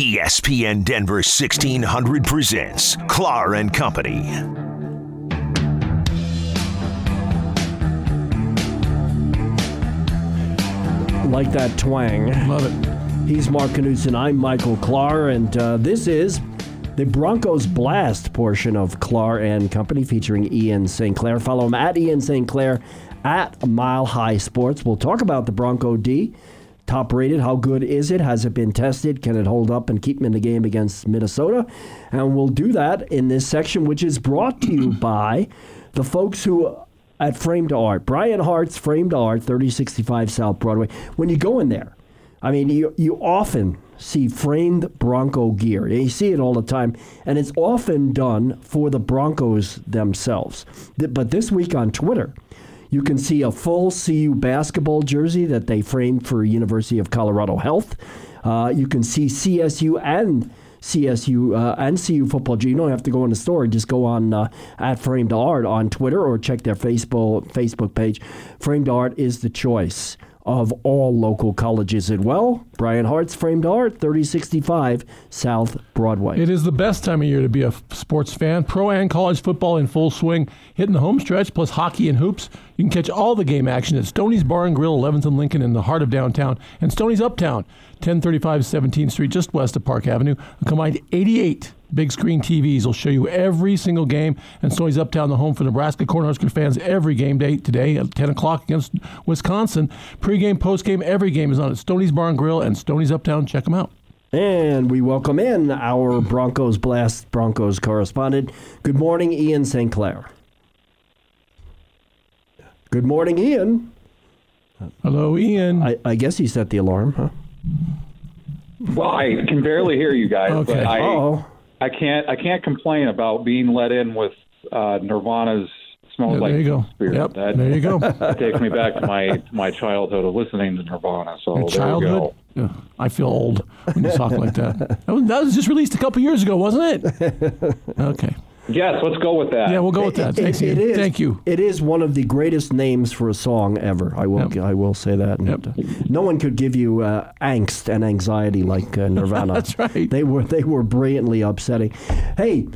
ESPN Denver 1600 presents Clar and Company. like that twang. Love it. He's Mark Knudson. I'm Michael Clar, and uh, this is the Broncos Blast portion of Clar and Company featuring Ian St. Clair. Follow him at Ian St. Clair at Mile High Sports. We'll talk about the Bronco D. Top rated. How good is it? Has it been tested? Can it hold up and keep them in the game against Minnesota? And we'll do that in this section, which is brought to you by the folks who at Framed Art. Brian Hart's Framed Art, 3065 South Broadway. When you go in there, I mean, you, you often see framed Bronco gear. You see it all the time, and it's often done for the Broncos themselves. But this week on Twitter, you can see a full CU basketball jersey that they framed for University of Colorado Health. Uh, you can see CSU and CSU uh, and CU football. Jersey. You don't have to go in the store. Just go on uh, at Framed Art on Twitter or check their Facebook Facebook page. Framed Art is the choice of all local colleges as well. Brian Hart's Framed Art, 3065 South Broadway. It is the best time of year to be a sports fan. Pro and college football in full swing, hitting the home stretch, plus hockey and hoops. You can catch all the game action at Stoney's Bar and Grill, 11th and Lincoln in the heart of downtown, and Stoney's Uptown, 1035 17th Street, just west of Park Avenue. A combined 88 big screen TVs will show you every single game. And Stoney's Uptown, the home for Nebraska Cornhusker fans, every game day today at 10 o'clock against Wisconsin. Pre-game, post-game, every game is on at Stoney's Bar and Grill and Stoney's Uptown. Check them out. And we welcome in our Broncos Blast Broncos correspondent. Good morning, Ian St. Clair. Good morning, Ian. Hello, Ian. I, I guess he set the alarm, huh? Well, I can barely hear you guys, Okay. but I, Uh-oh. I can't I can't complain about being let in with uh, Nirvana's "Smells Yeah, Like there you go. Teen Spirit." Yep, that, there you go. that takes me back to my to my childhood of listening to Nirvana. So Your there childhood? we Yeah, I feel old when you talk like that. That was, that was just released a couple years ago, wasn't it? Okay. Go. Yes, let's go with that. Yeah, we'll go with that. It- Thanks, it Ian. is- Thank you. It is one of the greatest names for a song ever. I will. I will say that. And, uh, no one could give you uh, angst and anxiety like uh, Nirvana. That's right. They were they were brilliantly upsetting. Hey,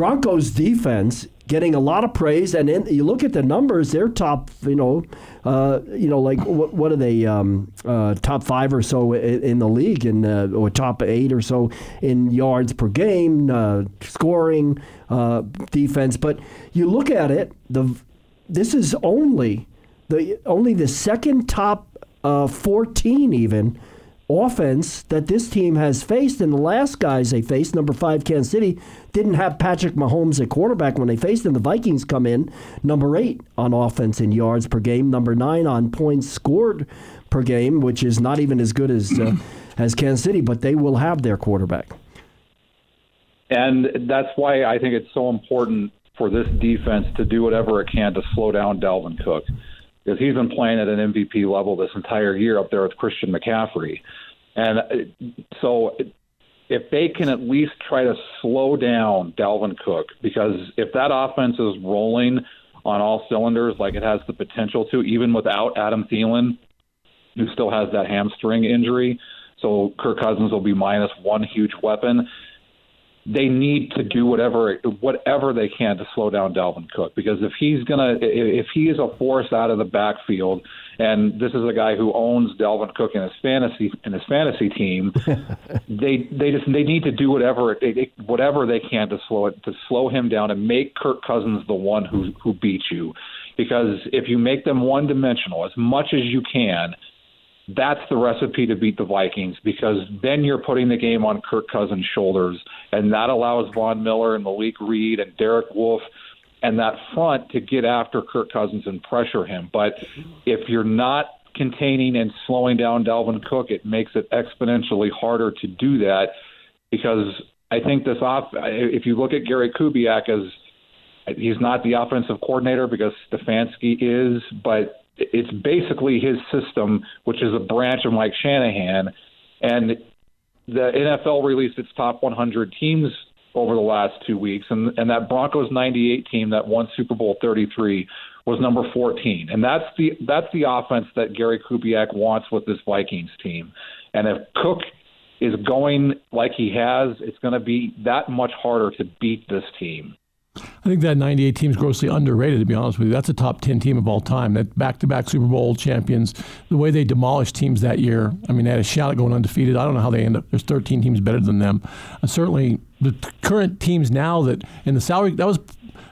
Broncos defense getting a lot of praise, and in, you look at the numbers. They're top. You know, uh, you know, like what, what are they? Um, uh, top five or so in, in the league, and uh, or top eight or so in yards per game, uh, scoring, uh, defense. But you look at it, the this is only the only the second top uh, 14 even offense that this team has faced. And the last guys they faced, number five, Kansas City, didn't have Patrick Mahomes at quarterback when they faced him. The Vikings come in number eight on offense in yards per game, number nine on points scored per game, which is not even as good as uh, as Kansas City, but they will have their quarterback. And that's why I think it's so important for this defense to do whatever it can to slow down Dalvin Cook. Because he's been playing at an MVP level this entire year up there with Christian McCaffrey. And uh, so if they can at least try to slow down Dalvin Cook, because if that offense is rolling on all cylinders like it has the potential to, even without Adam Thielen, who still has that hamstring injury, so Kirk Cousins will be minus one huge weapon they need to do whatever whatever they can to slow down Dalvin Cook. Because if he's gonna if he is a force out of the backfield and this is a guy who owns Dalvin Cook in his fantasy in his fantasy team they they just they need to do whatever they, whatever they can to slow it to slow him down and make Kirk Cousins the one who who beats you. Because if you make them one dimensional as much as you can that's the recipe to beat the Vikings because then you're putting the game on Kirk Cousins' shoulders, and that allows Von Miller and Malik Reed and Derek Wolfe and that front to get after Kirk Cousins and pressure him. But if you're not containing and slowing down Dalvin Cook, it makes it exponentially harder to do that because I think this off. If you look at Gary Kubiak as he's not the offensive coordinator because Stefanski is, but it's basically his system, which is a branch of Mike Shanahan. And the NFL released its top 100 teams over the last two weeks, and, and that Broncos 98 team that won Super Bowl 33 was number 14, and that's the that's the offense that Gary Kubiak wants with this Vikings team. And if Cook is going like he has, it's going to be that much harder to beat this team. I think that 98 team is grossly underrated, to be honest with you. That's a top 10 team of all time. That back to back Super Bowl champions, the way they demolished teams that year, I mean, they had a shot at going undefeated. I don't know how they end up. There's 13 teams better than them. Uh, certainly, the current teams now that in the salary, that was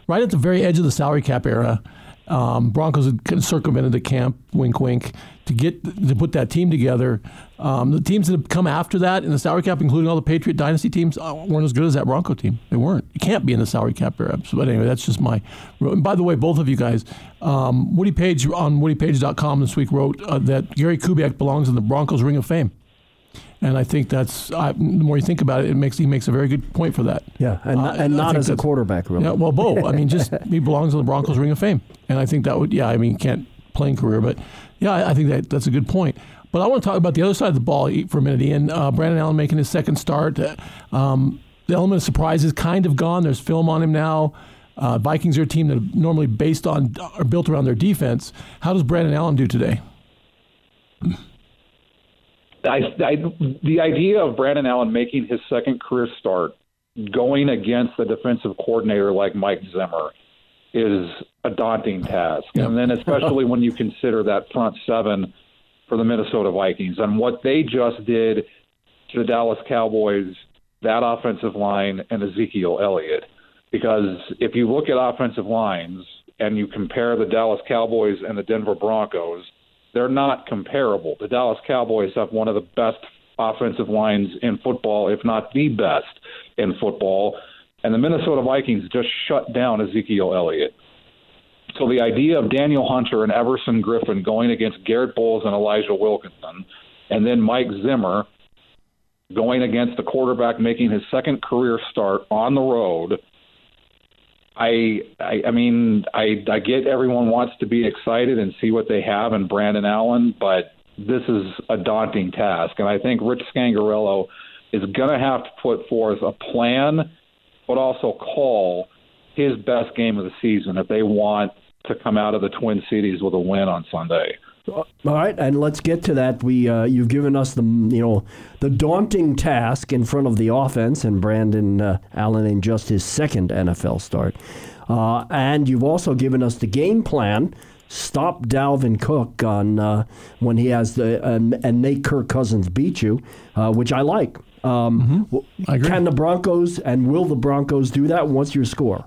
right at the very edge of the salary cap era. Um, Broncos had circumvented the camp, wink, wink, to get to put that team together. Um, the teams that have come after that in the salary cap, including all the Patriot dynasty teams, uh, weren't as good as that Bronco team. They weren't. You can't be in the salary cap era. But anyway, that's just my. by the way, both of you guys, um, Woody Paige on WoodyPaige.com this week wrote uh, that Gary Kubiak belongs in the Broncos Ring of Fame. And I think that's I, the more you think about it, it makes he makes a very good point for that. Yeah, and, uh, and not as a quarterback, really. Yeah, well, both. I mean, just he belongs in the Broncos Ring of Fame, and I think that would yeah. I mean, can't playing career, but yeah, I, think that that's a good point. But I want to talk about the other side of the ball for a minute, Ian. Uh, Brandon Allen making his second start. Uh, um, the element of surprise is kind of gone. There's film on him now. Uh, Vikings are a team that are normally based on are built around their defense. How does Brandon Allen do today? I, I, the idea of Brandon Allen making his second career start, going against a defensive coordinator like Mike Zimmer, is a daunting task. And then, especially when you consider that front seven for the Minnesota Vikings and what they just did to the Dallas Cowboys, that offensive line, and Ezekiel Elliott. Because if you look at offensive lines and you compare the Dallas Cowboys and the Denver Broncos, they're not comparable. The Dallas Cowboys have one of the best offensive lines in football, if not the best in football. And the Minnesota Vikings just shut down Ezekiel Elliott. So the idea of Danielle Hunter and Everson Griffen going against Garett Bolles and Elijah Wilkinson, and then Mike Zimmer going against the quarterback making his second career start on the road. I, I, I mean, I, I get everyone wants to be excited and see what they have in Brandon Allen, but this is a daunting task, and I think Rich Scangarello is going to have to put forth a plan, but also call his best game of the season if they want to come out of the Twin Cities with a win on Sunday. All right, and let's get to that. We uh, you've given us the you know the daunting task in front of the offense, and Brandon uh, Allen in just his second NFL start, uh, and you've also given us the game plan. Stop Dalvin Cook on uh, when he has the and make Kirk Cousins beat you, uh, which I like. Um, mm-hmm. Can the Broncos and will the Broncos do that? What's your score?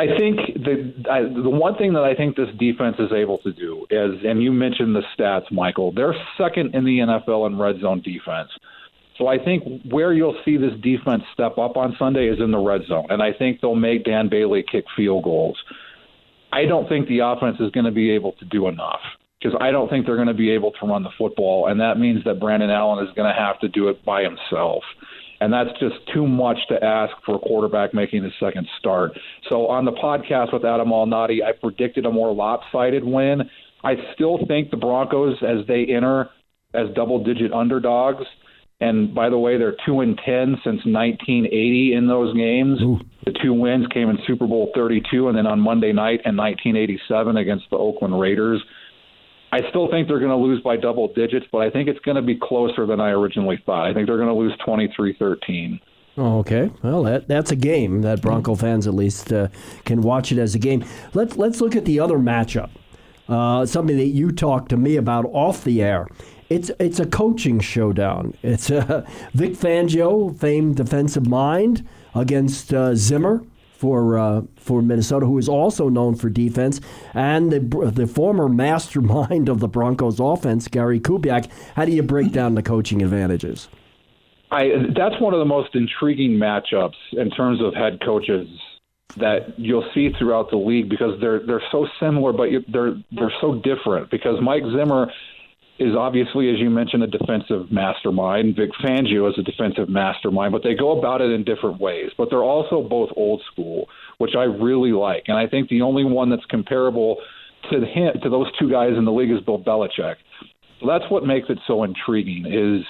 I think the I, the one thing that I think this defense is able to do is, and you mentioned the stats, Michael. They're second in the NFL in red zone defense. So I think where you'll see this defense step up on Sunday is in the red zone, and I think they'll make Dan Bailey kick field goals. I don't think the offense is going to be able to do enough because I don't think they're going to be able to run the football, and that means that Brandon Allen is going to have to do it by himself. And that's just too much to ask for a quarterback making his second start. So on the podcast with Adam Malnati, I predicted a more lopsided win. I still think the Broncos, as they enter as double digit underdogs, and by the way, they're two and ten since 1980 in those games. Ooh. The two wins came in Super Bowl 32, and then on Monday night in 1987 against the Oakland Raiders. I still think they're going to lose by double digits, but I think it's going to be closer than I originally thought. I think they're going to lose 23-13. Okay, well that that's a game that Bronco fans at least uh, can watch it as a game. Let's let's look at the other matchup. Uh, something that you talked to me about off the air. It's it's a coaching showdown. It's uh, Vic Fangio, famed defensive mind, against uh, Zimmer for uh, for Minnesota, who is also known for defense, and the the former mastermind of the Broncos offense, Gary Kubiak. How do you break down the coaching advantages? I that's one of the most intriguing matchups in terms of head coaches that you'll see throughout the league because they're they're so similar, but they're they're so different. Because Mike Zimmer is obviously, as you mentioned, a defensive mastermind. Vic Fangio is a defensive mastermind, but they go about it in different ways. But they're also both old school, which I really like. And I think the only one that's comparable to him, to those two guys in the league is Bill Belichick. So that's what makes it so intriguing. Is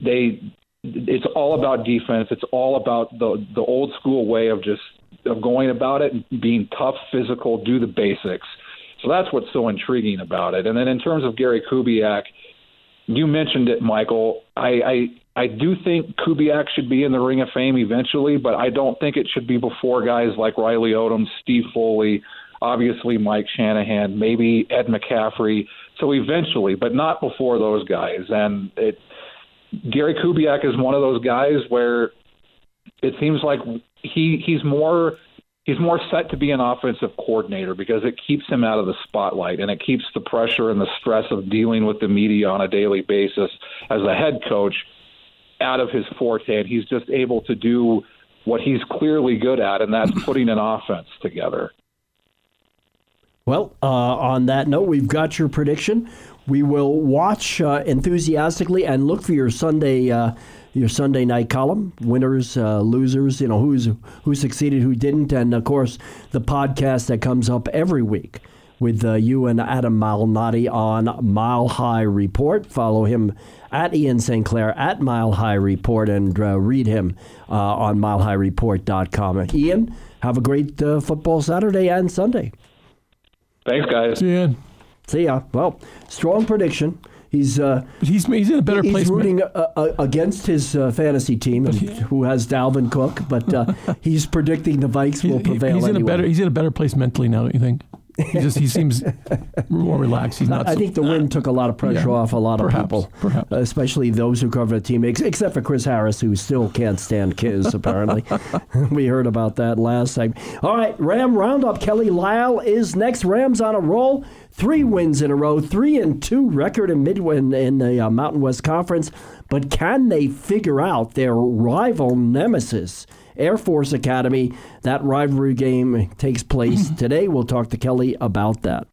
they it's all about defense. It's all about the the old school way of just of going about it, and being tough, physical, do the basics so that's what's so intriguing about it. And then in terms of Gary Kubiak, you mentioned it, Michael. I, I I do think Kubiak should be in the Ring of Fame eventually, but I don't think it should be before guys like Riley Odom, Steve Foley, obviously Mike Shanahan, maybe Ed McCaffrey. So eventually, but not before those guys. And it, Gary Kubiak is one of those guys where it seems like he he's more he's more set to be an offensive coordinator because it keeps him out of the spotlight and it keeps the pressure and the stress of dealing with the media on a daily basis as a head coach out of his forte and he's just able to do what he's clearly good at and that's putting an offense together. Well, uh, on that note, we've got your prediction. We will watch uh, enthusiastically and look for your Sunday uh, your Sunday night column, winners, uh, losers, you know, who's who succeeded, who didn't, and of course the podcast that comes up every week with uh, you and Adam Malnati on Mile High Report. Follow him at Ian St. Clair at Mile High Report and uh, read him uh, on milehighreport.com. Ian, have a great uh, football Saturday and Sunday. Thanks, guys. See you. See ya. Well, strong prediction. He's uh, he's he's in a better he's place. He's rooting uh, uh, against his uh, fantasy team, he, who has Dalvin Cook, but uh, he's predicting the Vikes will prevail. He's in anyway. a better he's in a better place mentally now, don't you think? He just he seems more relaxed. He's not. I so, think the win took a lot of pressure yeah, off a lot of people, perhaps. especially those who cover the team, ex- except for Chris Harris, who still can't stand Kiz. Apparently, we heard about that last segment. All right, Ram Roundup. Kelly Lyell is next. Rams on a roll. Three wins in a row, three and two record in mid in, in the uh, Mountain West Conference. But can they figure out their rival nemesis? Air Force Academy. That rivalry game takes place today. We'll talk to Kelly about that.